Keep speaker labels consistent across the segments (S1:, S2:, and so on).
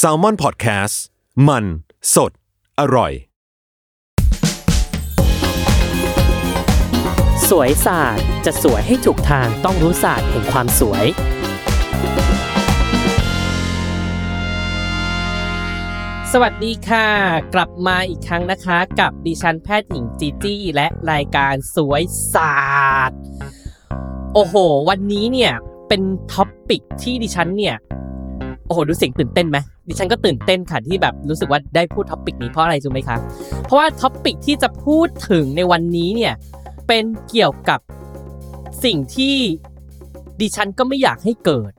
S1: s a l ม o n PODCAST มัน สด อร่อย
S2: สวยศาสตร์จะสวยให้ถูกทางต้องรู้ศาสตร์แห่งความสวย สวัสดีค่ะ กลับมาอีกครั้งนะคะ กับดิฉันแพทย์หญิงจีจี้ และรายการสวยศาสตร์ โอ้โห วันนี้เนี่ยเป็น topic ที่ดิฉันเนี่ย โอ้โหดูเสียงตื่นเต้นไหมดิฉันก็ตื่นเต้นค่ะที่แบบรู้สึกว่าได้พูด topic นี้เพราะอะไรรู้ไหมคะเพราะว่า topic ที่จะพูดถึงในวันนี้เนี่ยเป็นเกี่ยวกับสิ่งที่ดิฉันก็ไม่อยากให้เกิด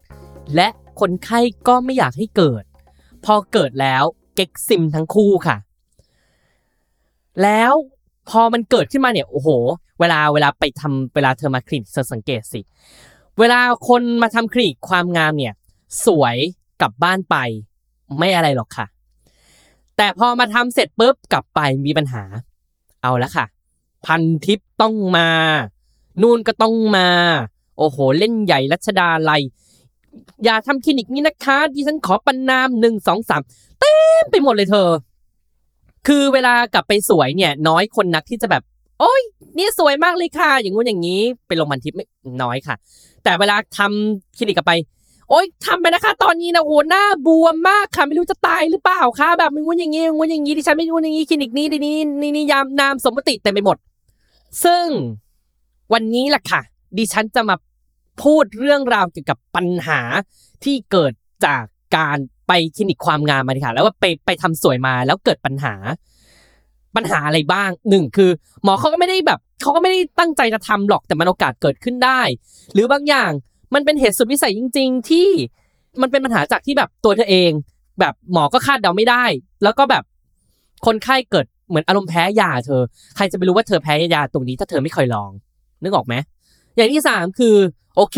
S2: และคนไข้ก็ไม่อยากให้เกิด พอเกิดแล้วเก็กซิมทั้งคู่ค่ะ แล้วพอมันเกิดขึ้นมาเนี่ยโอ้โห เวลาเวลาไปทำเวลาเธอมาคลินิกเธอสังเกตสิ เวลาคนมาทำคลินิกความงามเนี่ย สวย ลับบ้านไป ไม่อะไรหรอกค่ะ แต่พอมาทำเสร็จปุ๊บกลับไปมีปัญหา เอาละค่ะ พันทิปต้องมา นู่นก็ต้องมา โอ้โห เล่นใหญ่รัชดาไลอย่าทำคลินิกนี้นะคะดิฉันขอประนามหนึ่งสองสามเต็มไปหมดเลยเธอ คือเวลากลับไปสวยเนี่ย น้อยคนนักที่จะแบบ โอ้ยนี่สวยมากเลยค่ะ อย่างงู้นอย่างนี้ ไปลงพันทิปไม่น้อยค่ะ แต่เวลาทำคลินิกกลับไป โอ๊ยทำไปนะคะ ตอนนี้นะโหหน้าบวมมากค่ะไม่รู้จะตายหรือเปล่าคะแบบมึงว่าอย่างงี้มึงว่าอย่างงี้ดิฉันไม่รู้อย่างงี้คลินิกนี้ดีนี้นี่นี่ยามนามสมมติเต็มไปหมด ซึ่งวันนี้แหละค่ะ ดิฉันจะมาพูดเรื่องราวเกี่ยวกับปัญหาที่เกิดจากการไปคลินิกความงามมาค่ะ แล้วว่าไปไปทำสวยมาแล้วเกิดปัญหา ปัญหาอะไรบ้างหนึ่งคือ หมอเขาก็ไม่ได้แบบเขาก็ไม่ได้ตั้งใจจะทำหรอกแต่มันโอกาสเกิดขึ้นได้ หรือบางอย่าง มันเป็นเหตุสุดวิสัยจริง ๆ ที่มันเป็นปัญหาจากที่แบบตัวเธอเอง แบบหมอก็คาดเดาไม่ได้ แล้วก็แบบคนไข้เกิดเหมือนอารมณ์แพ้ยาเธอ ใครจะไปรู้ว่าเธอแพ้ยาตรงนี้ถ้าเธอไม่เคยลอง นึกออกไหมอย่างที่สามคือโอเค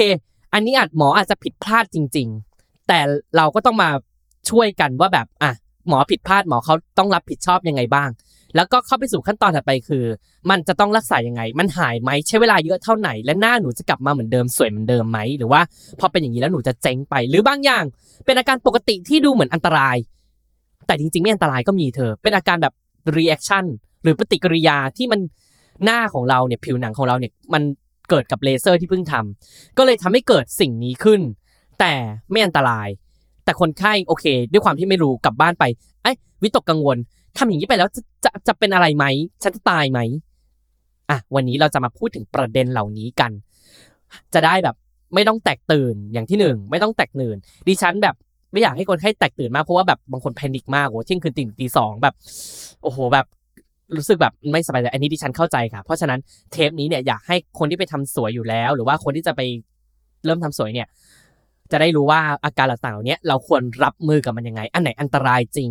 S2: อันนี้อาจหมออาจจะผิดพลาดจริง ๆ แต่เราก็ต้องมาช่วยกันว่าแบบอะหมอผิดพลาดหมอเขาต้องรับผิดชอบยังไงบ้าง แล้วก็เข้าไปสู่ขั้นตอนถัดไปคือ มันจะต้องรักษายังไง มันหายไหมใช้เวลาเยอะเท่าไหร่และหน้าหนูจะกลับมาเหมือนเดิมสวยเหมือนเดิมไหมหรือว่าพอเป็นอย่างนี้แล้วหนูจะเจ๊งไป หรือบางอย่าง เป็นอาการปกติที่ดูเหมือนอันตราย แต่จริงๆไม่อันตรายก็มีเธอ เป็นอาการแบบ reaction หรือปฏิกิริยาที่มันหน้าของเราเนี่ยผิวหนังของเราเนี่ยมันเกิดกับเลเซอร์ที่เพิ่งทำก็เลยทำให้เกิดสิ่งนี้ขึ้น แต่ไม่อันตราย แต่คนไข้โอเค ด้วยความที่ไม่รู้กลับบ้านไปไอ้วิตกกังวล ทำอย่างนี้ไปแล้วจะจะจะเป็นอะไรไหมฉันจะตายไหมอะวันนี้เราจะมาพูดถึงประเด็นเหล่านี้กัน จะได้แบบไม่ต้องแตกตื่นอย่างที่หนึ่งไม่ต้องแตกตื่นดิฉันแบบไม่อยากให้คนไข้แตกตื่นมากเพราะว่าแบบบางคนแพนิคมากโอ้เที่ยงคืนตีหนึ่งตีสองแบบ โอ้โหแบบรู้สึกแบบไม่สบายใจอันนี้ดิฉันเข้าใจค่ะ เพราะฉะนั้นเทปนี้เนี่ยอยากให้คนที่ไปทำสวยอยู่แล้ว หรือว่าคนที่จะไปเริ่มทำสวยเนี่ย จะได้รู้ว่าอาการต่างๆเหล่านี้เราควรรับมือกับมันยังไง อันไหนอันตรายจริง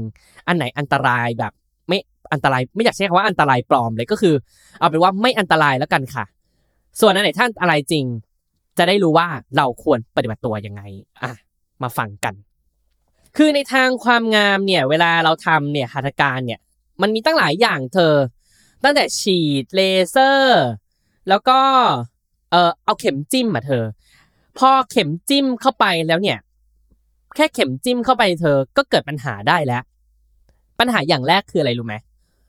S2: อันไหนอันตรายแบบ ไม่อันตรายไม่อยากใช้คำว่าอันตรายปลอมเลยก็คือ เอาเป็นว่าไม่อันตรายแล้วกันค่ะ ส่วนอันไหนท่านอันตรจริง จะได้รู้ว่าเราควรปฏิบัติตัวยังไงอะมาฟังกัน คือในทางความงามเนี่ยเวลาเราทำเนี่ยหัตถการเนี่ยมันมีตั้งหลายอย่างเธอ ตั้งแต่ฉีดเลเซอร์ แล้วก็เออเอาเข็มจิ้มอะเธอ พอเข็มจิ้มเข้าไปแล้วเนี่ย แค่เข็มจิ้มเข้าไปเธอก็เกิดปัญหาได้แล้ว ปัญหาอย่างแรกคืออะไรรู้ไหม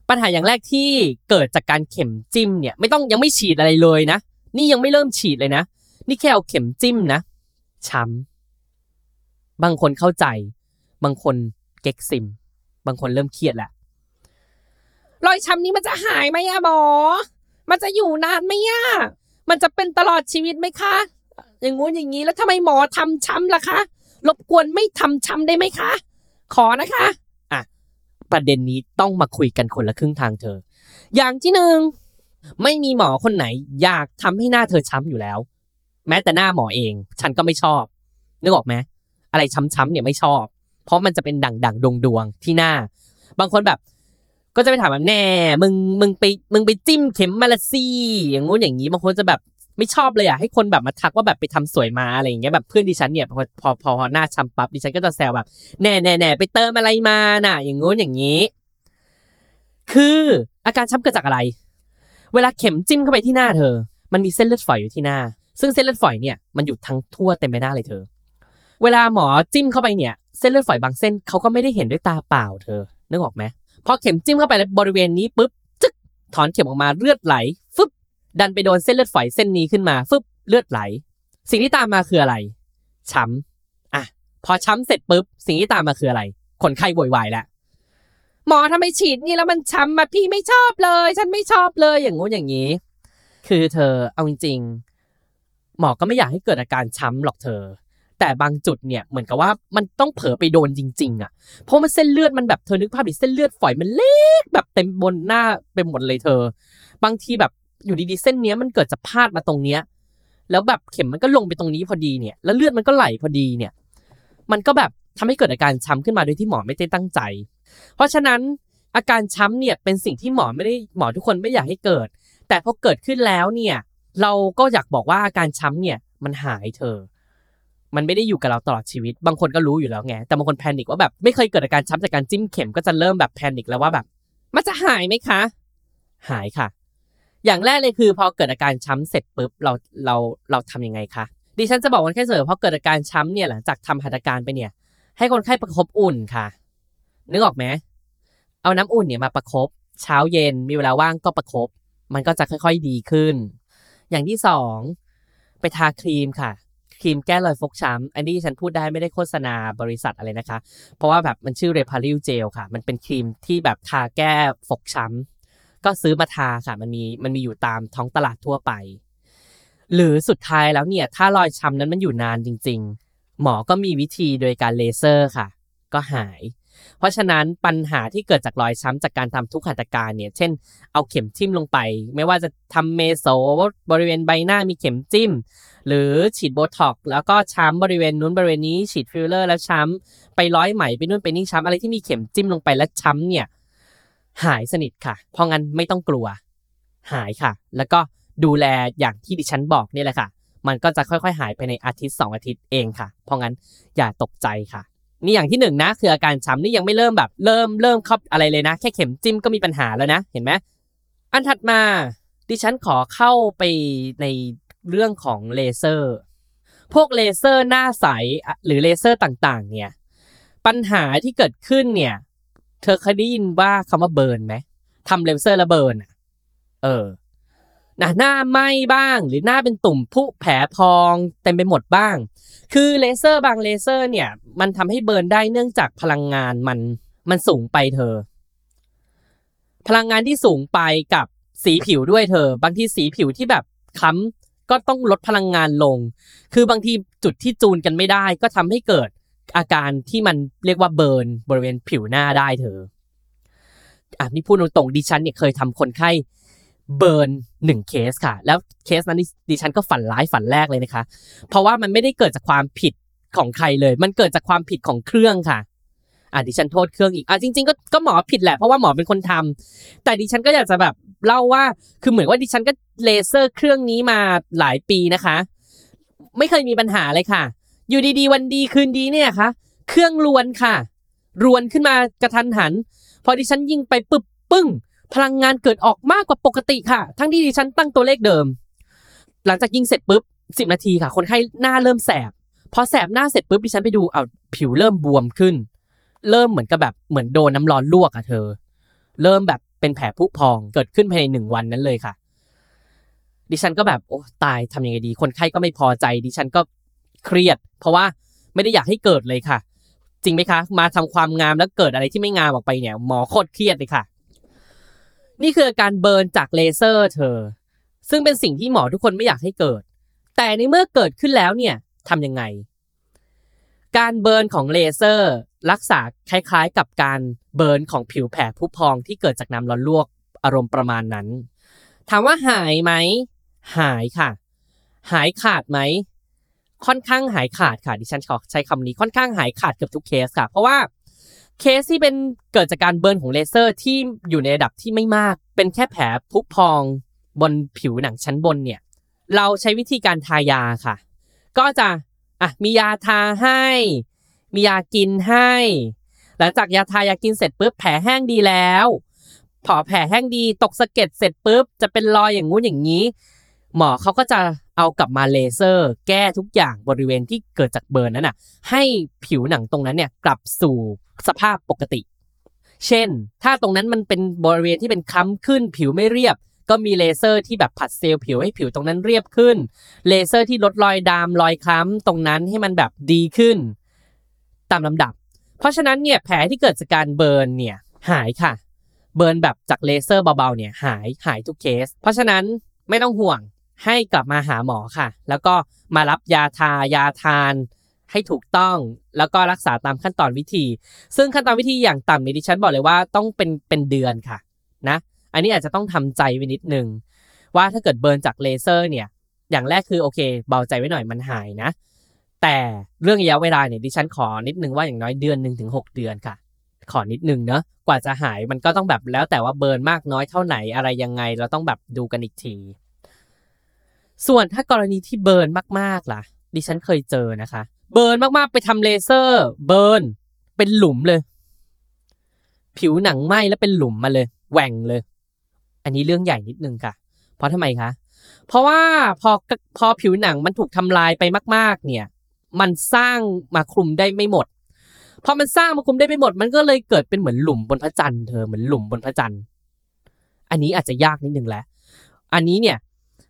S2: ปัญหาอย่างแรกที่เกิดจากการเข็มจิ้มเนี่ยไม่ต้องยังไม่ฉีดอะไรเลยนะนี่ยังไม่เริ่มฉีดเลยนะ นี่แค่เอาเข็มจิ้มนะช้ำบางคนเข้าใจ บางคนเก๊กซิม บางคนเริ่มเครียดแหละรอยช้ำนี้มันจะหายไหมอะหมอ มันจะอยู่นานไหมอะมันจะเป็นตลอดชีวิตไหมคะ อย่างงู้นอย่างนี้แล้วทำไมหมอทำช้ำล่ะคะรบกวนไม่ทำช้ำได้ไหมคะ ขอนะคะอะประเด็นนี้ต้องมาคุยกันคนละครึ่งทางเธอ อย่างที่หนึ่งไม่มีหมอคนไหน อยากทำให้หน้าเธอช้ำอยู่แล้ว แม้แต่หน้าหมอเอง ฉันก็ไม่ชอบนึกออกไหมอะไรช้ำๆเนี่ยไม่ชอบ เพราะมันจะเป็นด่างด่างดวงดวงที่หน้า บางคนแบบ ก็จะไปถามแบบแน่ มึงมึงไปมึงไปจิ้มเข็มมาละซี่อย่างงู้นอย่างนี้บางคนจะแบบ ไม่ชอบเลยอะให้คนแบบมาทักว่าแบบไปทำสวยมาอะไรอย่างเงี้ยแบบเพื่อนดิฉันเนี่ยพอพอพอพอหน้าช้ำปั๊บดิฉันก็จะแซวแบบแน่แน่แน่ไปเติมอะไรมาน่ะ อย่างงู้นอย่างนี้ คืออาการช้ำเกิดจากอะไร เวลาเข็มจิ้มเข้าไปที่หน้าเธอ มันมีเส้นเลือดฝอยอยู่ที่หน้า ซึ่งเส้นเลือดฝอยเนี่ยมันอยู่ทั้งทั่วเต็มใบหน้าเลยเธอ เวลาหมอจิ้มเข้าไปเนี่ย เส้นเลือดฝอยบางเส้นเขาก็ไม่ได้เห็นด้วยตาเปล่าเธอนึกออกไหมพอเข็มจิ้มเข้าไปในบริเวณนี้ปุ๊บจึ๊กถอนเข็มออกมาเลือดไหลฟึบ ดันไปโดนเส้นเลือดฝอยเส้นนี้ขึ้นมาฟึบเลือดไหล สิ่งที่ตามมาคืออะไร ช้ำอะ พอช้ำเสร็จปุ๊บ สิ่งที่ตามมาคืออะไร คนไข้โวยวายแล้วหมอทำไมฉีดนี่แล้วมันช้ำมาพี่ไม่ชอบเลย ฉันไม่ชอบเลยอย่างงู้นอย่างนี้ คือเธอเอาจริงๆหมอก็ไม่อยากให้เกิดอาการช้ำหรอกเธอ แต่บางจุดเนี่ยเหมือนกับว่ามันต้องเผลอไปโดนจริง ๆ อะ เพราะมันเส้นเลือดมันแบบเธอนึกภาพดิเส้นเลือดฝอยมันเล็กแบบเต็มบนหน้าไปหมดเลยเธอ บางทีแบบ อยู่ดีๆเส้นเนี้ยมันเกิดจะพลาดมาตรงเนี้ย แล้วแบบเข็มมันก็ลงไปตรงนี้พอดีเนี่ย แล้วเลือดมันก็ไหลพอดีเนี่ย มันก็แบบทำให้เกิดอาการช้ำขึ้นมาโดยที่หมอไม่ได้ตั้งใจ เพราะฉะนั้นอาการช้ำเนี่ยเป็นสิ่งที่หมอไม่ได้หมอทุกคนไม่อยากให้เกิด แต่พอเกิดขึ้นแล้วเนี่ย เราก็อยากบอกว่าอาการช้ำเนี่ยมันหายเธอ มันไม่ได้อยู่กับเราตลอดชีวิต บางคนก็รู้อยู่แล้วไง แต่บางคนแพนิคว่าแบบไม่เคยเกิดอาการช้ำจากการจิ้มเข็มก็จะเริ่มแบบแพนิคแล้วว่าแบบ มันจะหายไหมคะ หายค่ะ อย่างแรกเลยคือพอเกิดอาการช้ำเสร็จปุ๊บเราเราเราทำยังไงคะดิฉันจะบอกคนไข้เสมอพอเกิดอาการช้ำเนี่ยหลังจากทำหัตถการไปเนี่ย ให้คนไข้ประคบอุ่นค่ะ นึกออกไหมเอาน้ำอุ่นเนี่ยมาประคบเช้าเย็นมีเวลาว่างก็ประคบมันก็จะค่อยๆดีขึ้น อย่างที่สองไปทาครีมค่ะ ครีมแก้รอยฟกช้ำอันนี้ฉันพูดได้ไม่ได้โฆษณาบริษัทอะไรนะคะ เพราะว่าแบบมันชื่อเรพาริลเจลค่ะ มันเป็นครีมที่แบบทาแก้ฟกช้ำ ก็ซื้อมาทาค่ะ มันมีมันมีอยู่ตามท้องตลาดทั่วไป หรือสุดท้ายแล้วเนี่ย ถ้ารอยช้ำนั้นมันอยู่นานจริง ๆ หมอก็มีวิธีโดยการเลเซอร์ค่ะ ก็หาย เพราะฉะนั้นปัญหาที่เกิดจากรอยช้ำจากการทำทุกหัตถการเนี่ย เช่น เอาเข็มจิ้มลงไป ไม่ว่าจะทำเมโซบริเวณใบหน้ามีเข็มจิ้ม หรือฉีดโบท็อกซ์แล้วก็ช้ำบริเวณนู้นบริเวณนี้ฉีดฟิลเลอร์แล้วช้ำไปร้อยไหมไปนู่นไปนี่ช้ำอะไรที่มีเข็มจิ้มลงไปแล้วช้ำเนี่ย หายสนิทค่ะ เพราะงั้นไม่ต้องกลัว หายค่ะ แล้วก็ดูแลอย่างที่ดิฉันบอกนี่แหละค่ะ มันก็จะค่อยๆ หายไปในอาทิตย์สองอาทิตย์เองค่ะ เพราะงั้นอย่าตกใจค่ะ นี่อย่างที่หนึ่งนะ คืออาการช้ำนี่ยังไม่เริ่มแบบ เริ่มเริ่มเข้าอะไรเลยนะ แค่เข็มจิ้มก็มีปัญหาแล้วนะ เห็นไหมอันถัดมาดิฉันขอเข้าไปในเรื่องของเลเซอร์ พวกเลเซอร์หน้าใสหรือเลเซอร์ต่างๆ เนี่ย ปัญหาที่เกิดขึ้นเนี่ย เธอเคยได้ยินว่าคำว่า burn ไหมทำเลเซอร์แล้ว burn เออนะหน้าไหม้บ้าง หรือหน้าเป็นตุ่มผุแผลพองเต็มไปหมดบ้าง คือเลเซอร์บางเลเซอร์เนี่ย มันทำให้ burn ได้เนื่องจากพลังงานมันมันสูงไปเธอ พลังงานที่สูงไปกับสีผิวด้วยเธอ บางทีสีผิวที่แบบคล้ำก็ต้องลดพลังงานลง คือบางทีจุดที่จูนกันไม่ได้ ก็ทำให้เกิด อาการที่มันเรียกว่าเบิร์นบริเวณผิวหน้าได้เธออะนี่พูดตรงๆดิฉันเนี่ยเคยทำคนไข้เบิร์นหนึ่งเคสค่ะ แล้วเคสนั้นดิฉันก็ฝันร้ายฝันแรกเลยนะคะ เพราะว่ามันไม่ได้เกิดจากความผิดของใครเลย มันเกิดจากความผิดของเครื่องค่ะอะดิฉันโทษเครื่องอีกอะจริงๆก็ก็หมอผิดแหละเพราะว่าหมอเป็นคนทำแต่ดิฉันก็อยากจะแบบเล่าว่าคือเหมือนว่าดิฉันก็เลเซอร์เครื่องนี้มาหลายปีนะคะ ไม่เคยมีปัญหาเลยค่ะ อยู่ดีๆ วันดีคืนดีเนี่ยคะเครื่องรวนค่ะ รวนขึ้นมากระทันหัน พอดิฉันยิงไปปึ๊บปึ้ง พลังงานเกิดออกมากกว่าปกติค่ะ ทั้งที่ดิฉันตั้งตัวเลขเดิม หลังจากยิงเสร็จปุ๊บสิบนาทีค่ะ คนไข้หน้าเริ่มแสบพอแสบหน้าเสร็จปุ๊บดิฉันไปดูเอาผิวเริ่มบวมขึ้น เริ่มเหมือนกับแบบเหมือนโดนน้ำร้อนลวกอะเธอ เริ่มแบบเป็นแผลผุพองเกิดขึ้นภายในหนึ่งวันนั้นเลยค่ะ ดิฉันก็แบบโอ้ตายทำยังไงดี คนไข้ก็ไม่พอใจ ดิฉันก็ เครียด เพราะว่าไม่ได้อยากให้เกิดเลยค่ะ จริงไหมคะ มาทำความงามแล้วเกิดอะไรที่ไม่งามออกไปเนี่ยหมอโคตรเครียดเลยค่ะ นี่คืออาการเบิร์นจากเลเซอร์เธอ ซึ่งเป็นสิ่งที่หมอทุกคนไม่อยากให้เกิด แต่ในเมื่อเกิดขึ้นแล้วเนี่ยทำยังไง การ burn ของเลเซอร์รักษาคล้ายๆ กับการ burn ของผิวแผลผุพองที่เกิดจากน้ำร้อนลวกอารมณ์ประมาณนั้นถามว่าหายไหมหายค่ะ หายขาดไหม ค่อนข้างหายขาดค่ะดิฉันขอใช้คำนี้ค่อนข้างหายขาดเกือบทุกเคสค่ะ เพราะว่าเคสที่เป็นเกิดจากการ burn ของเลเซอร์ที่อยู่ในระดับที่ไม่มาก เป็นแค่แผลผุพองบนผิวหนังชั้นบนเนี่ย เราใช้วิธีการทายาค่ะ ก็จะอะมียาทาให้ มียากินให้ หลังจากยาทายากินเสร็จปุ๊บแผลแห้งดีแล้วพอแผลแห้งดีตกสะเก็ดเสร็จปุ๊บจะเป็นรอยอย่างงู้นอย่างนี้ หมอเขาก็จะเอากลับมาเลเซอร์ แก้ทุกอย่างบริเวณที่เกิดจากเบิร์นนั้นน่ะ ให้ผิวหนังตรงนั้นเนี่ยกลับสู่สภาพปกติ เช่น ถ้าตรงนั้นมันเป็นบริเวณที่เป็นคล้ำขึ้นผิวไม่เรียบ ก็มีเลเซอร์ที่แบบผลัดเซลล์ผิวให้ผิวตรงนั้นเรียบขึ้น เลเซอร์ที่ลดรอยดำรอยคล้ำตรงนั้นให้มันแบบดีขึ้น ตามลำดับ เพราะฉะนั้นเนี่ยแผลที่เกิดจากการ burn เนี่ยหายค่ะ burn แบบจากเลเซอร์เบาๆเนี่ยหายหายทุกเคส เพราะฉะนั้นไม่ต้องห่วง ให้กลับมาหาหมอค่ะ แล้วก็มารับยาทายาทานให้ถูกต้องแล้วก็รักษาตามขั้นตอนวิธี ซึ่งขั้นตอนวิธีอย่างต่ำนี่ยดิฉันบอกเลยว่าต้องเป็นเป็นเดือนค่ะนะอันนี้อาจจะต้องทำใจไว้นิดนึงว่าถ้าเกิดเบิร์นจากเลเซอร์เนี่ยอย่างแรกคือโอเค เบาใจไว้หน่อยมันหายนะ แต่เรื่องระยะเวลาเนี่ยดิฉันขอนิดนึงว่าอย่างน้อยเดือนหนึ่งถึงหกเดือนค่ะ ขอนิดนึงเนอะกว่าจะหายมันก็ต้องแบบแล้วแต่ว่าเบิร์นมากน้อยเท่าไหนอะไรยังไง เราต้องแบบดูกันอีกที ส่วนถ้ากรณีที่ burn มากๆล่ะ ดิฉันเคยเจอนะคะ burn มากๆไปทำเลเซอร์ burn เป็นหลุมเลย ผิวหนังไหม้แล้วเป็นหลุมมาเลยแหว่งเลย อันนี้เรื่องใหญ่นิดนึงค่ะ เพราะทำไมคะ เพราะว่าพอพอผิวหนังมันถูกทำลายไปมาก ๆ เนี่ย มันสร้างมาคลุมได้ไม่หมดพอมันสร้างมาคลุมได้ไม่หมด มันก็เลยเกิดเป็นเหมือนหลุมบนพระจันทร์เธอเหมือนหลุมบนพระจันทร์ อันนี้อาจจะยากนิดนึงแหละ อันนี้เนี่ย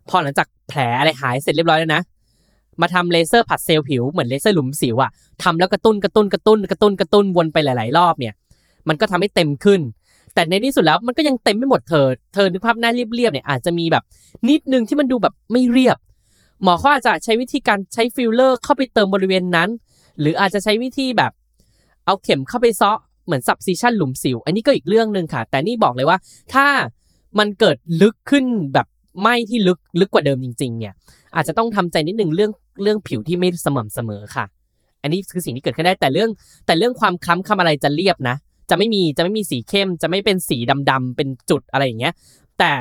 S2: พอหลังจากแผลอะไรหายเสร็จเรียบร้อยแล้วนะ มาทำเลเซอร์ผลัดเซลล์ผิวเหมือนเลเซอร์หลุมสิวอะทำแล้วกระตุ้นกระตุ้นกระตุ้นกระตุ้นกระตุ้นวนไปหลาย ๆ รอบเนี่ย มันก็ทำให้เต็มขึ้น แต่ในที่สุดแล้วมันก็ยังเต็มไม่หมดเธอ เธอนึกภาพหน้าเรียบๆเนี่ยอาจจะมีแบบนิดนึงที่มันดูแบบไม่เรียบ หมอเขาอาจจะใช้วิธีการใช้ฟิลเลอร์เข้าไปเติมบริเวณนั้น หรืออาจจะใช้วิธีแบบ เอาเข็มเข้าไปซาะเหมือนซับซิชันหลุมสิว อันนี้ก็อีกเรื่องหนึ่งค่ะ แต่นี่บอกเลยว่า ถ้ามันเกิดลึกขึ้นแบบ ไหมที่ลึกลึกกว่าเดิมจริง ๆ เนี่ย อาจจะต้องทำใจนิดนึงเรื่องเรื่องผิวที่ไม่สม่ำเสมอค่ะ อันนี้คือสิ่งที่เกิดขึ้นได้แต่เรื่อง แต่เรื่องความคล้ำคำอะไรจะเรียบนะ จะไม่มีจะไม่มีสีเข้ม จะไม่เป็นสีดำๆเป็นจุดอะไรอย่างเงี้ย แต่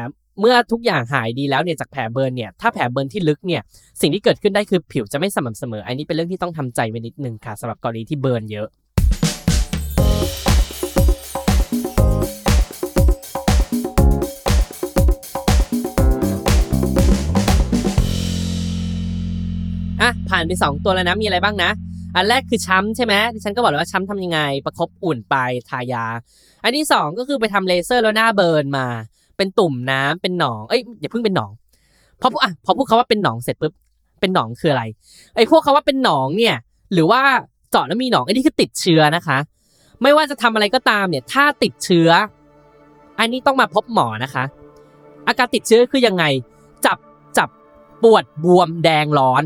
S2: เมื่อทุกอย่างหายดีแล้วเนี่ยจากแผลเบิร์นเนี่ยถ้าแผลเบิร์นที่ลึกเนี่ยสิ่งที่เกิดขึ้นได้คือผิวจะไม่สม่ำเสมอ อันนี้เป็นเรื่องที่ต้องทำใจไว้นิดนึงค่ะสำหรับกรณีที่เบิร์นเยอะ ผ่านไป 2 ตัวแล้วนะมีอะไรบ้างนะ อันแรกคือช้ำใช่ไหมดิฉันก็บอกแล้วว่าช้ำทำยังไง ประคบอุ่นไปทายา อันที่ 2 ก็คือไปทำเลเซอร์แล้วหน้าเบิร์นมา เป็นตุ่มน้ำเป็นหนองเอ้ยอย่าเพิ่งเป็นหนองพอพูดอะพอพูดคาว่าเป็นหนองเสร็จปุ๊บเป็นหนองคืออะไรไอ้พวกคาว่าเป็นหนองเนี่ย หรือว่าเจาะแล้วมีหนองอันนี้คือติดเชื้อนะคะ ไม่ว่าจะทำอะไรก็ตามเนี่ย ถ้าติดเชื้อ อันนี้ต้องมาพบหมอนะคะ อาการติดเชื้อคือยังไง จับจับปวดบวมแดงร้อน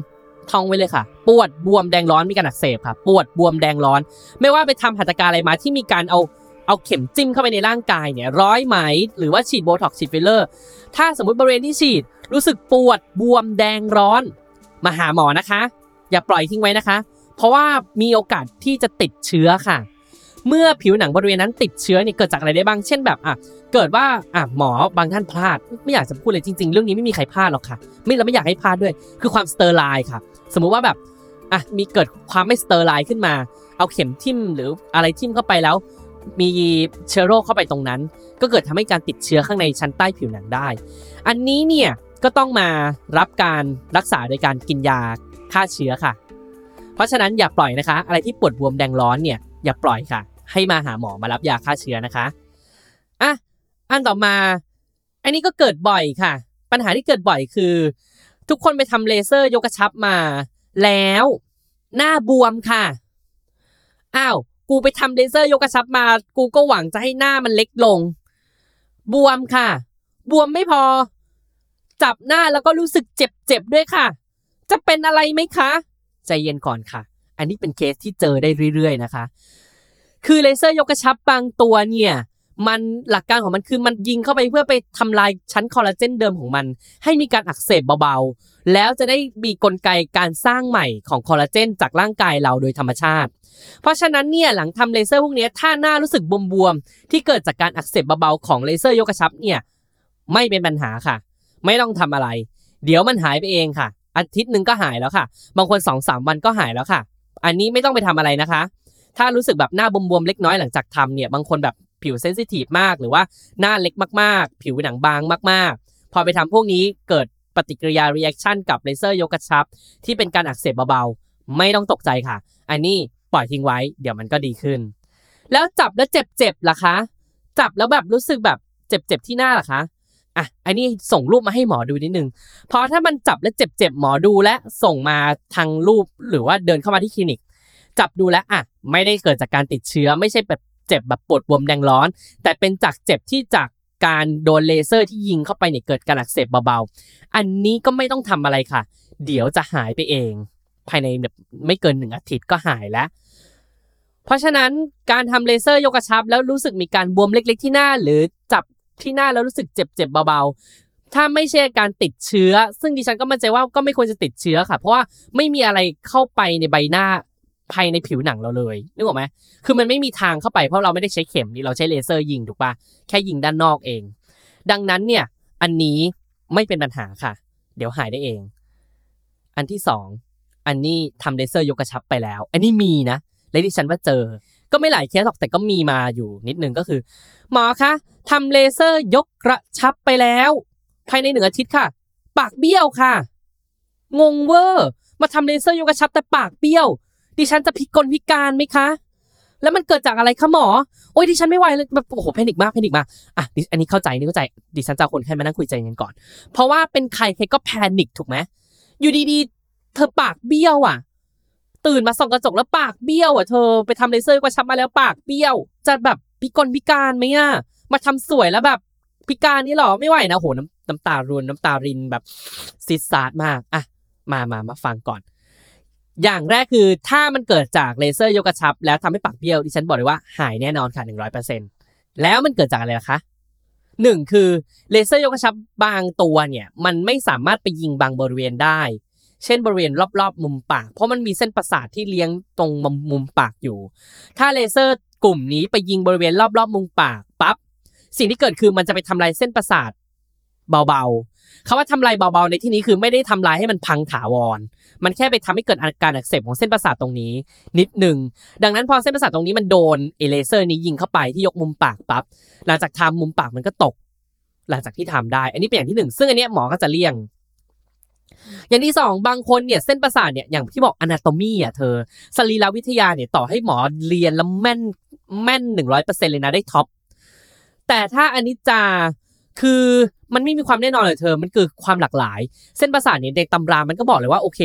S2: ท่องไว้เลยค่ะ ปวดบวมแดงร้อนมีการอักเสบค่ะ ปวดบวมแดงร้อน ไม่ว่าไปทำหัตถการอะไรมาที่มีการเอาเอาเข็มจิ้มเข้าไปในร่างกายเนี่ยร้อยไหม หรือว่าฉีดโบท็อกซ์ฉีดฟิลเลอร์ ถ้าสมมติบริเวณที่ฉีดรู้สึกปวดบวมแดงร้อน มาหาหมอนะคะ อย่าปล่อยทิ้งไว้นะคะ เพราะว่ามีโอกาสที่จะติดเชื้อค่ะ เมื่อผิวหนังบริเวณนั้นติดเชื้อเนี่ยเกิดจากอะไรได้บ้าง เช่นแบบอะเกิดว่าอะหมอบางท่านพลาด ไม่อยากจะพูดเลยจริง ๆ เรื่องนี้ไม่มีใครพลาดหรอกค่ะ ไม่เราไม่อยากให้พลาดด้วย คือความ sterile ค่ะ สมมุติว่าแบบอะมีเกิดความไม่ sterile ขึ้นมา เอาเข็มทิ่มหรืออะไรทิ่มเข้าไปแล้ว มีเชื้อโรคเข้าไปตรงนั้น ก็เกิดทำให้การติดเชื้อข้างในชั้นใต้ผิวหนังได้ อันนี้เนี่ยก็ต้องมารับการรักษาโดยการกินยาฆ่าเชื้อค่ะ เพราะฉะนั้นอย่าปล่อยนะคะ อะไรที่ปวดบวมแดงร้อนเนี่ย อย่าปล่อยค่ะ ให้มาหาหมอมารับยาฆ่าเชื้อนะคะอะอันต่อมา อันนี้ก็เกิดบ่อยค่ะ ปัญหาที่เกิดบ่อยคือ ทุกคนไปทำเลเซอร์ยกกระชับมา แล้วหน้าบวมค่ะอ้าวกูไปทำเลเซอร์ยกกระชับมา กูก็หวังจะให้หน้ามันเล็กลง บวมค่ะ บวมไม่พอ จับหน้าแล้วก็รู้สึกเจ็บๆด้วยค่ะ จะเป็นอะไรไหมคะ ใจเย็นก่อนค่ะ อันนี้เป็นเคสที่เจอได้เรื่อยๆนะคะ คือเลเซอร์ยกกระชับบางตัวเนี่ยมันหลักการของมันคือมันยิงเข้าไปเพื่อไปทำลายชั้นคอลลาเจนเดิมของมัน ให้มีการอักเสบเบาๆ แล้วจะได้มีกลไกการสร้างใหม่ของคอลลาเจนจากร่างกายเราโดยธรรมชาติ เพราะฉะนั้นเนี่ยหลังทำเลเซอร์พวกนี้ถ้าหน้ารู้สึกบวมๆ ที่เกิดจากการอักเสบเบาๆ ของเลเซอร์ยกกระชับเนี่ยไม่เป็นปัญหาค่ะ ไม่ต้องทำอะไร เดี๋ยวมันหายไปเองค่ะ อาทิตย์หนึ่งก็หายแล้วค่ะ บางคน2อสวันก็หายแล้วค่ะ อันนี้ไม่ต้องไปทำอะไรนะคะ ถ้ารู้สึกแบบหน้าบวมๆเล็กน้อยหลังจากทำเนี่ยบางคนแบบผิวเซนซิทีฟมากหรือว่าหน้าเล็กมากๆ ผิวหนังบางมากๆ พอไปทำพวกนี้เกิดปฏิกิริยา reaction กับเลเซอร์ยกกระชับ ที่เป็นการอักเสบเบาๆ ไม่ต้องตกใจค่ะ อันนี้ปล่อยทิ้งไว้เดี๋ยวมันก็ดีขึ้น แล้วจับแล้วเจ็บๆล่ะคะ จับแล้วแบบรู้สึกแบบเจ็บๆที่หน้าล่ะคะ อะอันนี้ส่งรูปมาให้หมอดูนิดนึงเพราะถ้ามันจับแล้วเจ็บๆหมอดูและส่งมาทางรูปหรือว่าเดินเข้ามาที่คลินิก จับดูแล้วอะไม่ได้เกิดจากการติดเชื้อ ไม่ใช่แบบเจ็บแบบปวดบวมแดงร้อน แต่เป็นจากเจ็บที่จากการโดนเลเซอร์ที่ยิงเข้าไปเนี่ยเกิดการอักเสบเบาๆ อันนี้ก็ไม่ต้องทำอะไรค่ะ เดี๋ยวจะหายไปเอง ภายในแบบไม่เกินหนึ่งอาทิตย์ก็หายแล้ว เพราะฉะนั้นการทำเลเซอร์ยกกระชับ แล้วรู้สึกมีการบวมเล็ก ๆ ที่หน้า หรือจับ ที่หน้าแล้วรู้สึกเจ็บๆเบาๆ ถ้าไม่ใช่การติดเชื้อ ซึ่งดิฉันก็มั่นใจว่าก็ไม่ควรจะติดเชื้อค่ะ เพราะว่าไม่มีอะไรเข้าไปในใบหน้าภายในผิวหนังเราเลยนึกออกไหมคือมันไม่มีทางเข้าไปเพราะเราไม่ได้ใช้เข็มนี่เราใช้เลเซอร์ยิงถูกปะแค่ยิงด้านนอกเอง ดังนั้นเนี่ยอันนี้ไม่เป็นปัญหาค่ะ เดี๋ยวหายได้เอง อันที่สองอันนี้ทำเลเซอร์ยกกระชับไปแล้ว อันนี้มีนะและดิฉันว่าเจอ ก็ไม่หลายเคสหรอกแต่ก็มีมาอยู่นิดนึงก็คือ หมอคะทำเลเซอร์ยกกระชับไปแล้ว ภายในหนึ่งอาทิตย์ค่ะ ปากเบี้ยวค่ะ งงเวอร์มาทำเลเซอร์ยกกระชับแต่ปากเบี้ยว ดิฉันจะพิกลพิการไหมคะ แล้วมันเกิดจากอะไรคะหมอ โอ้ยดิฉันไม่ไหวเลยแบบโอ้โห panic มาก panic มากอะอันนี้เข้าใจนี่เข้าใจดิฉันจับคนไข้มานั่งคุยใจกันก่อน เพราะว่าเป็นใครใครก็ panic ถูกไหมอยู่ดีๆ เธอปากเบี้ยวอะ ตื่นมาส่องกระจกแล้วปากเบี้ยวอะเธอไปทำเลเซอร์กระชับมาแล้วปากเบี้ยว จะแบบพิกลพิการไหมอะมาทำสวยแล้วแบบพิการนี่หรอไม่ไหวนะโหน้ำน้ำตารวนน้ำตารินแบบซิดซาดมากอะมามามาฟังก่อน อย่างแรกคือถ้ามันเกิดจากเลเซอร์ยกกระชับ แล้วทำให้ปากเบี้ยวดิฉันบอกเลยว่าหายแน่นอนค่ะหนึ่งร้อยเปอร์เซ็นต์แล้วมันเกิดจากอะไรล่ะคะหนึ่งคือเลเซอร์ยกกระชับบางตัวเนี่ย มันไม่สามารถไปยิงบางบริเวณได้ เช่นบริเวณรอบๆ มุมปาก เพราะมันมีเส้นประสาทที่เลี้ยงตรงมุมปากอยู่ ถ้าเลเซอร์กลุ่มนี้ไปยิงบริเวณรอบๆ มุมปากปั๊บสิ่งที่เกิดคือมันจะไปทำลายเส้นประสาทเบาๆคาว่าทำลายเบาๆในที่นี้คือไม่ได้ทำลายให้มันพังถาวร มันแค่ไปทำให้เกิดอาการอักเสบของเส้นประสาทตรงนี้ นิดหนึ่ง ดังนั้นพอเส้นประสาทตรงนี้มันโดนไอ้เลเซอร์นี้ยิงเข้าไปที่ยกมุมปากปั๊บ หลังจากทำมุมปากมันก็ตก หลังจากที่ทำได้ อันนี้เป็นอย่างที่หนึ่งซึ่งอันนี้หมอก็จะเลี่ยง อย่างที่สองบางคนเนี่ยเส้นประสาทเนี่ยอย่างที่บอก anatomy อะเธอสรีรวิทยาเนี่ยต่อให้หมอเรียนแล้วแม่นแม่นหนึ่งร้อยเปอร์เซ็นต์เลยนะได้ top แต่ถ้าอันนี้จา คือมันไม่มีความแน่นอนเลยเธอ มันคือความหลากหลาย เส้นประสาทเนี่ยในตำรา มันก็บอกเลยว่าโอเค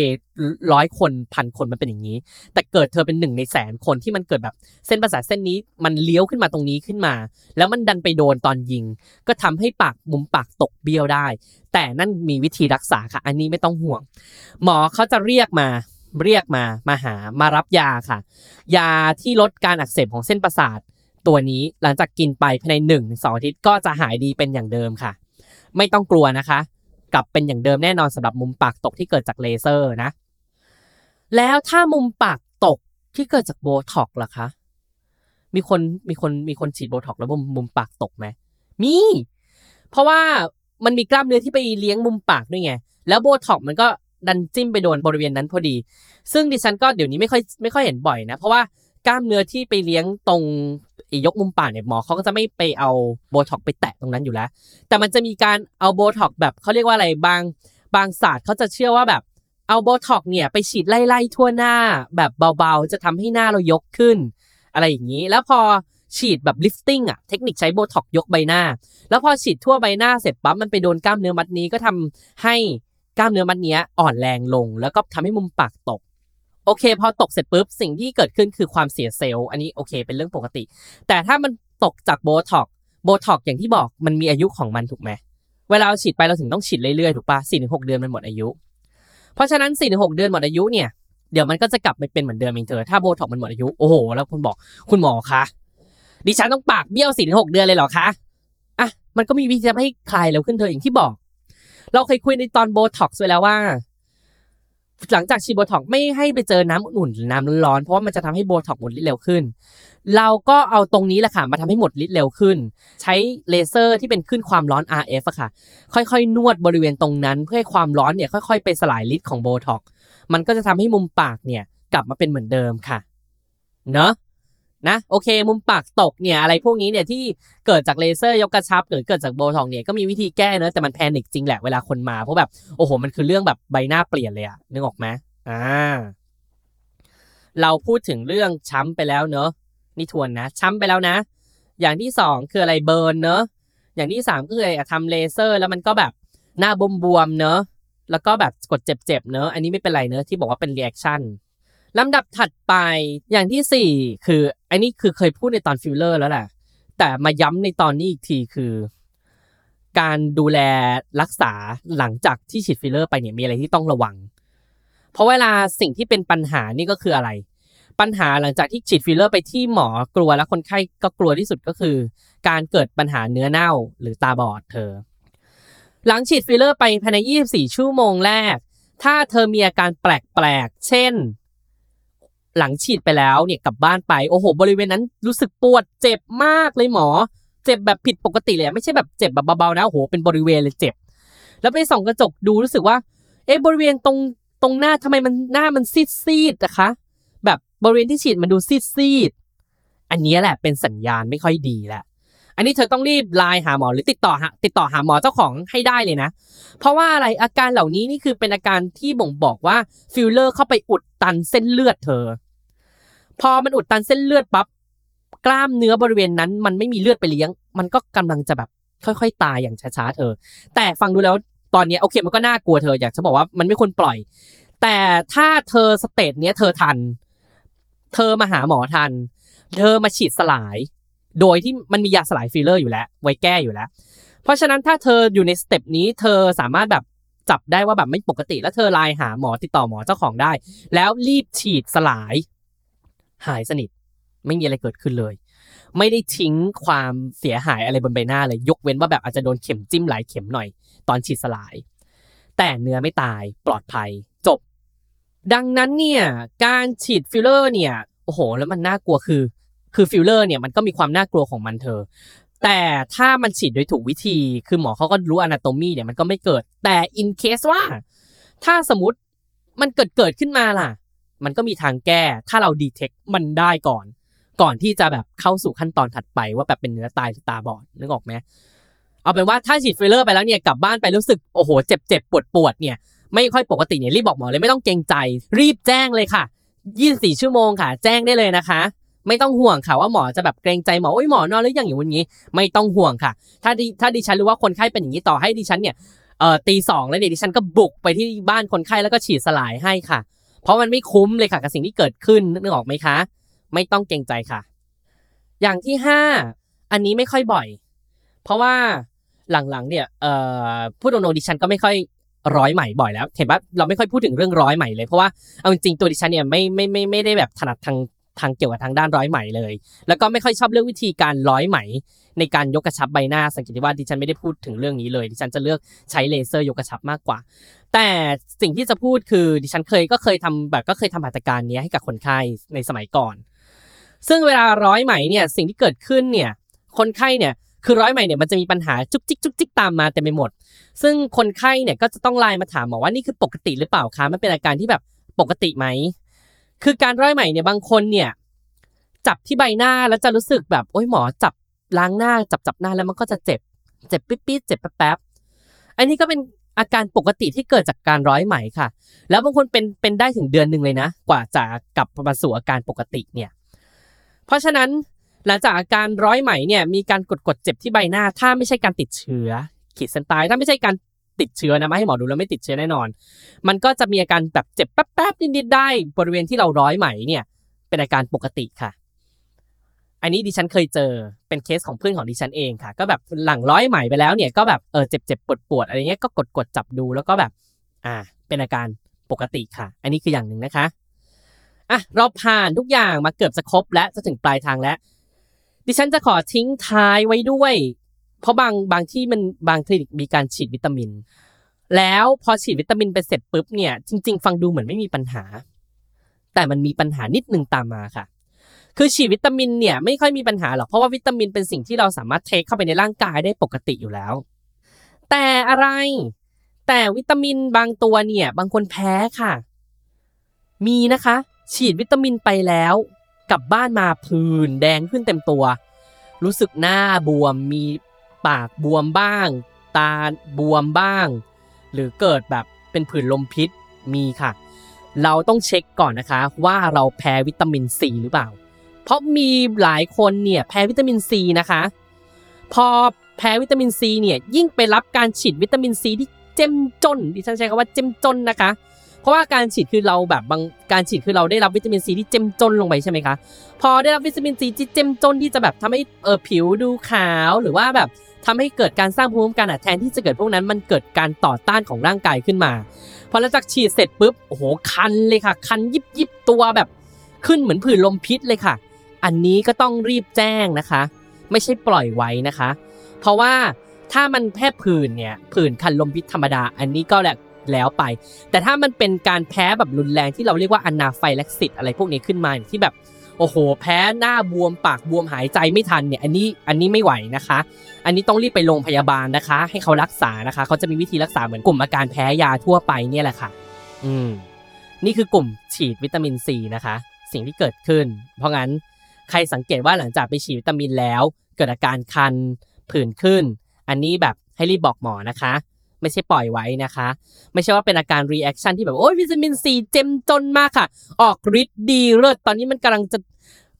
S2: ร้อยคนพันคนมันเป็นอย่างนี้ แต่เกิดเธอเป็นหนึ่งในแสนคนที่มันเกิดแบบเส้นประสาทเส้นนี้มันเลี้ยวขึ้นมาตรงนี้ขึ้นมา แล้วมันดันไปโดนตอนยิง ก็ทำให้ปากมุมปากตกเบี้ยวได้ แต่นั่นมีวิธีรักษาค่ะ อันนี้ไม่ต้องห่วง หมอเขาจะเรียกมาเรียกมามาหามารับยาค่ะ ยาที่ลดการอักเสบของเส้นประสาท ตัวนี้หลังจากกินไปภายในหนึ่งสองอาทิตย์ก็จะหายดีเป็นอย่างเดิมค่ะ ไม่ต้องกลัวนะคะ กลับเป็นอย่างเดิมแน่นอนสำหรับมุมปากตกที่เกิดจากเลเซอร์นะ แล้วถ้ามุมปากตกที่เกิดจากโบท็อกล่ะคะ มีคนมีคนมีคนฉีดโบท็อกแล้วมุมมุมปากตกไหมมี เพราะว่ามันมีกล้ามเนื้อที่ไปเลี้ยงมุมปากด้วยไง แล้วโบท็อกมันก็ดันจิ้มไปโดนบริเวณนั้นพอดี ซึ่งดิฉันก็เดี๋ยวนี้ไม่ค่อยไม่ค่อยเห็นบ่อยนะ เพราะว่า กล้ามเนื้อที่ไปเลี้ยงตรงยกมุมปากเนี่ยหมอเขาก็จะไม่ไปเอาโบท็อกไปแตะตรงนั้นอยู่แล้ว แต่มันจะมีการเอาโบท็อกแบบเขาเรียกว่าอะไรบางบางศาสตร์เขาจะเชื่อว่าแบบเอาโบท็อกเนี่ยไปฉีดไล่ๆทั่วหน้า แบบเบาๆ จะทำให้หน้าเรายกขึ้น อะไรอย่างนี้ แล้วพอฉีดแบบ lifting อะเทคนิคใช้โบท็อกยกใบหน้า แล้วพอฉีดทั่วใบหน้าเสร็จปั๊บมันไปโดนกล้ามเนื้อมัดนี้ก็ทำให้กล้ามเนื้อมัดนี้อ่อนแรงลง แล้วก็ทำให้มุมปากตก โอเค พอตกเสร็จปุ๊บสิ่งที่เกิดขึ้นคือความเสีย self อันนี้โอเคเป็นเรื่องปกติ แต่ถ้ามันตกจากโบท็อกโบท็อกอย่างที่บอกมันมีอายุของมันถูกไหมเวลาเราฉีดไปเราถึงต้องฉีดเรื่อยๆถูกปะสี่ถึงหกเดือนมันหมดอายุ เพราะฉะนั้นสี่ถึงหกเดือนหมดอายุเนี่ยเดี๋ยวมันก็จะกลับไปเป็นเหมือนเดิมเองเธอถ้าโบท็อกมันหมดอายุโอ้โหแล้วคุณบอกคุณหมอคะดิฉันต้องปากเบี้ยวสี่ถึงหกเดือนเลยเหรอคะอะมันก็มีวิธีทำให้คลายเร็วขึ้นเธออย่างที่บอก เราเคยคุยในตอนโบท็อกซ์ไว้แล้วว่า หลังจากฉีดโบท็อกไม่ให้ไปเจอน้ำอุ่นหรือน้ำร้อนเพราะว่ามันจะทำให้โบท็อกหมดฤทธิ์เร็วขึ้น เราก็เอาตรงนี้แหละค่ะมาทำให้หมดฤทธิ์เร็วขึ้น ใช้เลเซอร์ที่เป็นคลื่นความร้อน RF อะค่ะ ค่อยๆ นวดบริเวณตรงนั้น เพื่อให้ความร้อนเนี่ยค่อยๆ ไปสลายฤทธิ์ของโบท็อกมันก็จะทำให้มุมปากเนี่ยกลับมาเป็นเหมือนเดิมค่ะ เนาะ นะโอเค มุมปากตกเนี่ยอะไรพวกนี้เนี่ยที่เกิดจากเลเซอร์ยกกระชับหรือเกิดจากโบท็อกเนี่ยก็มีวิธีแก้เนอะแต่มัน panic จริงแหละเวลาคนมาเพราะแบบโอ้โหมันคือเรื่องแบบใบหน้าเปลี่ยนเลยอะนึกออกไหมอ่าเราพูดถึงเรื่องช้ำไปแล้วเนอะนี่ทวนนะ ช้ำไปแล้วนะ อย่างที่สองคืออะไร burn เนอะอย่างที่สามก็คืออะไรทำเลเซอร์แล้วมันก็แบบหน้าบวมๆเนอะแล้วก็แบบกดเจ็บๆเนอะอันนี้ไม่เป็นไรเนอะที่บอกว่าเป็น reaction ลำดับถัดไปอย่างที่สี่คืออันนี้คือเคยพูดในตอนฟิลเลอร์แล้วแหละ แต่มาย้ำในตอนนี้อีกทีคือ การดูแลรักษาหลังจากที่ฉีดฟิลเลอร์ไปเนี่ยมีอะไรที่ต้องระวัง เพราะเวลาสิ่งที่เป็นปัญหานี่ก็คืออะไร ปัญหาหลังจากที่ฉีดฟิลเลอร์ไปที่หมอกลัวและคนไข้ก็กลัวที่สุดก็คือ การเกิดปัญหาเนื้อเน่าหรือตาบอดเธอ หลังฉีดฟิลเลอร์ไปภายใน 24 ชั่วโมงแรก ถ้าเธอมีอาการแปลกๆเช่น หลังฉีดไปแล้วเนี่ยกลับบ้านไปโอ้โห บริเวณนั้นรู้สึกปวดเจ็บมากเลยหมอ เจ็บแบบผิดปกติเลยไม่ใช่แบบเจ็บแบบเบาๆนะโอ้โหเป็นบริเวณเลยเจ็บ แล้วไปส่องกระจกดูรู้สึกว่า เอ๊ะบริเวณตรงตรงหน้าทำไมมันหน้ามันซีดซีดๆนะคะ แบบบริเวณที่ฉีดมันดูซีดซีดๆอันนี้แหละเป็นสัญญาณไม่ค่อยดีแหละอันนี้เธอต้องรีบไลน์หาหมอหรือติดต่อหาติดต่อหาหมอเจ้าของให้ได้เลยนะ เพราะว่าอะไรอาการเหล่านี้นี่คือเป็นอาการที่บ่งบอกว่าฟิลเลอร์เข้าไปอุดตันเส้นเลือดเธอ พอมันอุดตันเส้นเลือดปั๊บกล้ามเนื้อบริเวณนั้น มันไม่มีเลือดไปเลี้ยง มันก็กำลังจะแบบค่อยๆ ตายอย่างช้าๆเธอ แต่ฟังดูแล้วตอนนี้โอเคมันก็น่ากลัวเธออยากจะบอกว่ามันไม่ควรปล่อย แต่ถ้าเธอ stage เนี้ยเธอทัน เธอมาหาหมอทัน เธอมาฉีดสลาย โดยที่มันมียาสลายฟิลเลอร์อยู่แล้ว ไว้แก้อยู่แล้ว เพราะฉะนั้นถ้าเธออยู่ใน step นี้ เธอสามารถแบบจับได้ว่าแบบไม่ปกติ แล้วเธอไลน์หาหมอติดต่อหมอเจ้าของได้ แล้วรีบฉีดสลาย หายสนิท ไม่มีอะไรเกิดขึ้นเลย ไม่ได้ทิ้งความเสียหายอะไรบนใบหน้าเลย ยกเว้นว่าแบบอาจจะโดนเข็มจิ้มหลายเข็มหน่อย ตอนฉีดสลาย แต่เนื้อไม่ตายปลอดภัยจบ ดังนั้นเนี่ยการฉีดฟิลเลอร์เนี่ยโอ้โห แล้วมันน่ากลัวคือ คือฟิลเลอร์เนี่ยมันก็มีความน่ากลัวของมันเธอ แต่ถ้ามันฉีดโดยถูกวิธี คือหมอเขาก็รู้ anatomy เนี่ยมันก็ไม่เกิด แต่ in case ว่า ถ้าสมมติมันเกิดเกิดขึ้นมาล่ะ มันก็มีทางแก้ ถ้าเรา detect มันได้ก่อน ก่อนที่จะแบบเข้าสู่ขั้นตอนถัดไปว่าแบบเป็นเนื้อตายหรือตาบอดนึกออกไหมเอาเป็นว่าถ้าฉีดฟิลเลอร์ไปแล้วเนี่ยกลับบ้านไปรู้สึกโอ้โหเจ็บเจ็บปวดปวดเนี่ยไม่ค่อยปกติเนี่ยรีบบอกหมอเลยไม่ต้องเกรงใจ รีบแจ้งเลยค่ะ 24 ชั่วโมงค่ะ แจ้งได้เลยนะคะ ไม่ต้องห่วงค่ะว่าหมอจะแบบเกรงใจหมอโอ้ยหมอนอนหรือยังอย่างวันนี้ ไม่ต้องห่วงค่ะ ถ้าดิถ้าดิฉันรู้ว่าคนไข้เป็นอย่างนี้ต่อให้ดิฉันเนี่ยเอ่อตีสองแล้วเนี่ยดิฉันก็บุกไปที่บ้านคนไข้แล้วก็ฉีดสลายให้ค่ะ เพราะมันไม่คุ้มเลยค่ะกับสิ่งที่เกิดขึ้นนึกออกไหมคะ ไม่ต้องเกรงใจค่ะ อย่างที่ห้าอันนี้ไม่ค่อยบ่อย เพราะว่าหลังๆเนี่ยเอ่อพูดตรงๆดิฉันก็ไม่ค่อยร้อยใหม่บ่อยแล้วเห็นปะเราไม่ค่อยพูดถึงเรื่องร้อยใหม่เลยเพราะว่าเอาจริงๆตัวดิฉันเนี่ยไม่ไม่ไม่ไม่ได้แบบถนัดทางทางเกี่ยวกับทางด้านร้อยไหม่เลย แล้วก็ไม่ค่อยชอบเลือกวิธีการร้อยไหม่ ในการยกกระชับใบหน้าสังเกตว่าดิฉันไม่ได้พูดถึงเรื่องนี้เลย ดิฉันจะเลือกใช้เลเซอร์ยกกระชับมากกว่า แต่สิ่งที่จะพูดคือดิฉันเคยก็เคยทำแบบก็เคยทำหัตถการนี้ให้กับคนไข้ในสมัยก่อน ซึ่งเวลาร้อยไหมเนี่ยสิ่งที่เกิดขึ้นเนี่ยคนไข้เนี่ยคือร้อยไหมเนี่ยมันจะมีปัญหาจุกจิกจุกจิกตามมาเต็มไปหมด ซึ่งคนไข้เนี่ยก็จะต้องไลน์มาถามหมอว่านี่คือปกติหรือเปล่าคะมันเป็นอาการที่แบบปกติไหม คือการร้อยไหมเนี่ยบางคนเนี่ยจับที่ใบหน้าแล้วจะรู้สึกแบบโอ้ยหมอจับ ล้างหน้าจับจับหน้าแล้วมันก็จะเจ็บ เจ็บปิ๊ดปิ๊ดเจ็บแป๊บๆอันนี้ก็เป็นอาการปกติที่เกิดจากการร้อยไหมค่ะ แล้วบางคนเป็นเป็นได้ถึงเดือนหนึ่งเลยนะ กว่าจะกลับมาสู่อาการปกติเนี่ย เพราะฉะนั้นหลังจากอาการร้อยไหมเนี่ยมีการกดกดเจ็บที่ใบหน้า ถ้าไม่ใช่การติดเชื้อ ขีดเส้นตายถ้าไม่ใช่การติดเชื้อนะมาให้หมอดูแล้วไม่ติดเชื้อแน่นอน มันก็จะมีอาการแบบเจ็บแป๊บๆนิดๆได้ บริเวณที่เราร้อยไหมเนี่ย เป็นอาการปกติค่ะ อันนี้ดิฉันเคยเจอเป็นเคสของเพื่อนของดิฉันเองค่ะ ก็แบบหลังร้อยไหมไปแล้วเนี่ยก็แบบเออเจ็บเจ็บปวดปวดอะไรเงี้ยก็กดกดจับดูแล้วก็แบบ อ่า เป็นอาการปกติค่ะ อันนี้คืออย่างหนึ่งนะคะอะเราผ่านทุกอย่างมาเกือบจะครบและจะถึงปลายทางแล้ว ดิฉันจะขอทิ้งท้ายไว้ด้วย เพราะบางบางที่มันบางคลินิกมีการฉีดวิตามิน แล้วพอฉีดวิตามินไปเสร็จปุ๊บเนี่ยจริง ๆ ฟังดูเหมือนไม่มีปัญหา แต่มันมีปัญหานิดนึงตามมาค่ะ คือฉีดวิตามินเนี่ยไม่ค่อยมีปัญหาหรอกเพราะว่าวิตามินเป็นสิ่งที่เราสามารถเทคเข้าไปในร่างกายได้ปกติอยู่แล้ว แต่อะไร แต่วิตามินบางตัวเนี่ยบางคนแพ้ค่ะ มีนะคะ ฉีดวิตามินไปแล้วกลับบ้านมาผื่นแดงขึ้นเต็มตัว รู้สึกหน้าบวมมีปากบวมบ้าง ตาบวมบ้าง หรือเกิดแบบเป็นผื่นลมพิษมีค่ะ เราต้องเช็คก่อนนะคะว่าเราแพ้วิตามินซีหรือเปล่า เพราะมีหลายคนเนี่ยแพ้วิตามินซีนะคะ พอแพ้วิตามินซีเนี่ยยิ่งไปรับการฉีดวิตามินซีที่เจ้มจนดิฉันใช้คำว่าเจ้มจนนะคะ เพราะว่าการฉีดคือเราแบบบางการฉีดคือเราได้รับวิตามินซีที่เจ้มจนลงไปใช่ไหมคะพอได้รับวิตามินซีที่เจ้มจนที่จะแบบทำให้เออผิวดูขาวหรือว่าแบบทำให้เกิดการสร้างภูมิคุ้มกันอะแทนที่จะเกิดพวกนั้นมันเกิดการต่อต้านของร่างกายขึ้นมาพอหลังจากฉีดเสร็จปุ๊บโอ้โหคันเลยค่ะ คันยิบยิบตัวแบบขึ้นเหมือนผื่นลมพิษเลยค่ะ อันนี้ก็ต้องรีบแจ้งนะคะ ไม่ใช่ปล่อยไว้นะคะ เพราะว่าถ้ามันแพ้ผื่นเนี่ยผื่นคันลมพิษธรรมดา อันนี้ก็แหละแล้วไป แต่ถ้ามันเป็นการแพ้แบบรุนแรงที่เราเรียกว่าอนาไฟแล็กซิสอะไรพวกนี้ขึ้นมาที่แบบโอ้โห แพ้หน้าบวมปากบวมหายใจไม่ทันเนี่ยอันนี้อันนี้ไม่ไหวนะคะ อันนี้ต้องรีบไปโรงพยาบาลนะคะ ให้เขารักษานะคะ เขาจะมีวิธีรักษาเหมือนกลุ่มอาการแพ้ยาทั่วไปเนี่ยแหละค่ะ อืมนี่คือกลุ่มฉีดวิตามินซีนะคะ สิ่งที่เกิดขึ้น เพราะงั้น ใครสังเกตว่าหลังจากไปฉีดวิตามินแล้ว เกิดอาการคันผื่นขึ้น อันนี้แบบให้รีบบอกหมอนะคะ ไม่ใช่ปล่อยไว้นะคะ ไม่ใช่ว่าเป็นอาการ reaction ที่แบบ โอ้ยวิตามินซีเข้มข้นมากค่ะ ออกฤทธิ์ดีเลิศตอนนี้มันกำลังจะ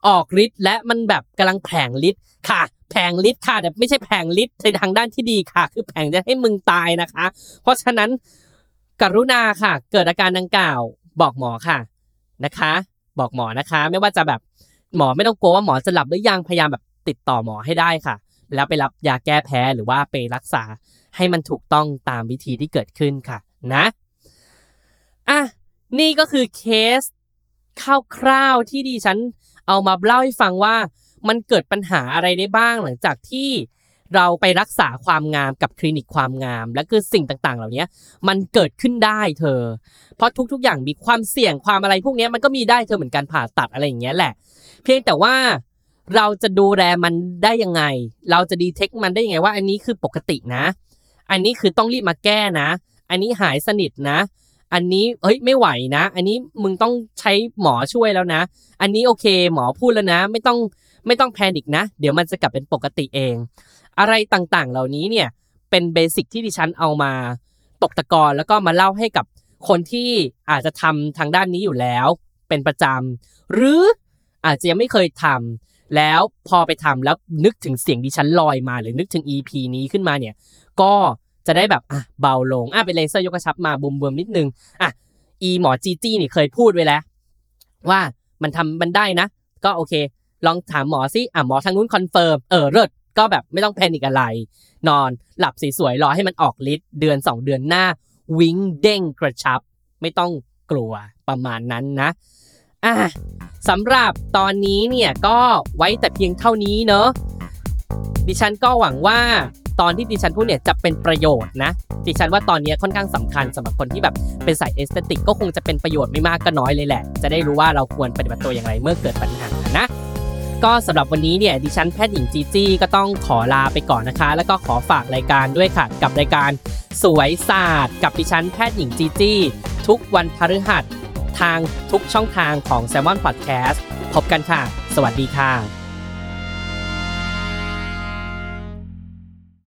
S2: ออกฤทธิ์และมันแบบกำลังแผลงฤทธิ์ค่ะแผลงฤทธิ์ค่ะแต่ไม่ใช่แผลงฤทธิ์ในทางด้านที่ดีค่ะ คือแผลงจะให้มึงตายนะคะ เพราะฉะนั้นกรุณาค่ะ เกิดอาการดังกล่าวบอกหมอค่ะนะคะ บอกหมอนะคะ ไม่ว่าจะแบบ หมอไม่ต้องกลัวว่าหมอจะหลับหรือยังพยายามแบบติดต่อหมอให้ได้ค่ะ แล้วไปรับยาแก้แพ้หรือว่าไปรักษาให้มันถูกต้องตามวิธีที่เกิดขึ้นค่ะนะอะนี่ก็คือเคสคร่าวๆที่ดิฉันเอามาเล่าให้ฟังว่ามันเกิดปัญหาอะไรได้บ้างหลังจากที่ เราไปรักษาความงามกับคลินิกความงาม และคือสิ่งต่างๆ เหล่านี้มันเกิดขึ้นได้เธอ เพราะทุกๆ อย่างมีความเสี่ยงความอะไรพวกนี้มันก็มีได้เธอเหมือนการผ่าตัดอะไรอย่างเงี้ยแหละ เพียงแต่ว่าเราจะดูแลมันได้ยังไง เราจะดีเทคมันได้ยังไงว่า อันนี้คือปกตินะ อันนี้คือต้องรีบมาแก้นะ อันนี้หายสนิทนะ อันนี้เฮ้ยไม่ไหวนะ อันนี้มึงต้องใช้หมอช่วยแล้วนะ อันนี้โอเค หมอพูดแล้วนะ ไม่ต้องไม่ต้องแพนิคนะ เดี๋ยวมันจะกลับเป็นปกติเอง อะไรต่างๆ เหล่านี้เนี่ยเป็น basic ที่ดิฉันเอามาตกตะกอนแล้วก็มาเล่าให้กับคนที่อาจจะทำทางด้านนี้อยู่แล้ว เป็นประจำหรืออาจจะยังไม่เคยทำแล้วพอไปทำแล้วนึกถึงเสียงดิฉันลอยมา หรือนึกถึง EP นี้ขึ้นมาเนี่ยก็จะได้แบบอะเบาลงอะเป็นเลเซอร์ยกกระชับมาบวมๆนิดนึงอะอีหมอจีจี้นี่เคยพูดไว้แล้ว ว่ามันทำมันได้นะ ก็โอเค ลองถามหมอซิอะหมอทางนู้น confirm เออเลิศ ก็แบบไม่ต้อง panic อะไร นอนหลับสวยๆรอให้มันออกฤทธิ์เดือน 2 เดือนหน้า วิ้งเด้งกระชับ ไม่ต้องกลัวประมาณนั้นนะอะสำหรับตอนนี้เนี่ยก็ไว้แต่เพียงเท่านี้เนอะดิฉันก็หวังว่าตอนที่ดิฉันพูดเนี่ยจะเป็นประโยชน์นะ ดิฉันว่าตอนนี้ค่อนข้างสำคัญสำหรับคนที่แบบเป็นสาย aesthetic ก็คงจะเป็นประโยชน์ไม่มากก็น้อยเลยแหละ จะได้รู้ว่าเราควรปฏิบัติตัวอย่างไรเมื่อเกิดปัญหานะ ก็สำหรับวันนี้เนี่ยดิฉันแพทย์หญิงจีจี้ก็ต้องขอลาไปก่อนนะคะ แล้วก็ขอฝากรายการด้วยค่ะ กับรายการสวยศาสตร์กับดิฉันแพทย์หญิงจีจี้ทุกวันพฤหัสทางทุกช่องทางของ s ซ l m o n Podcast พบกันค่ะ สวัสดีค่ะ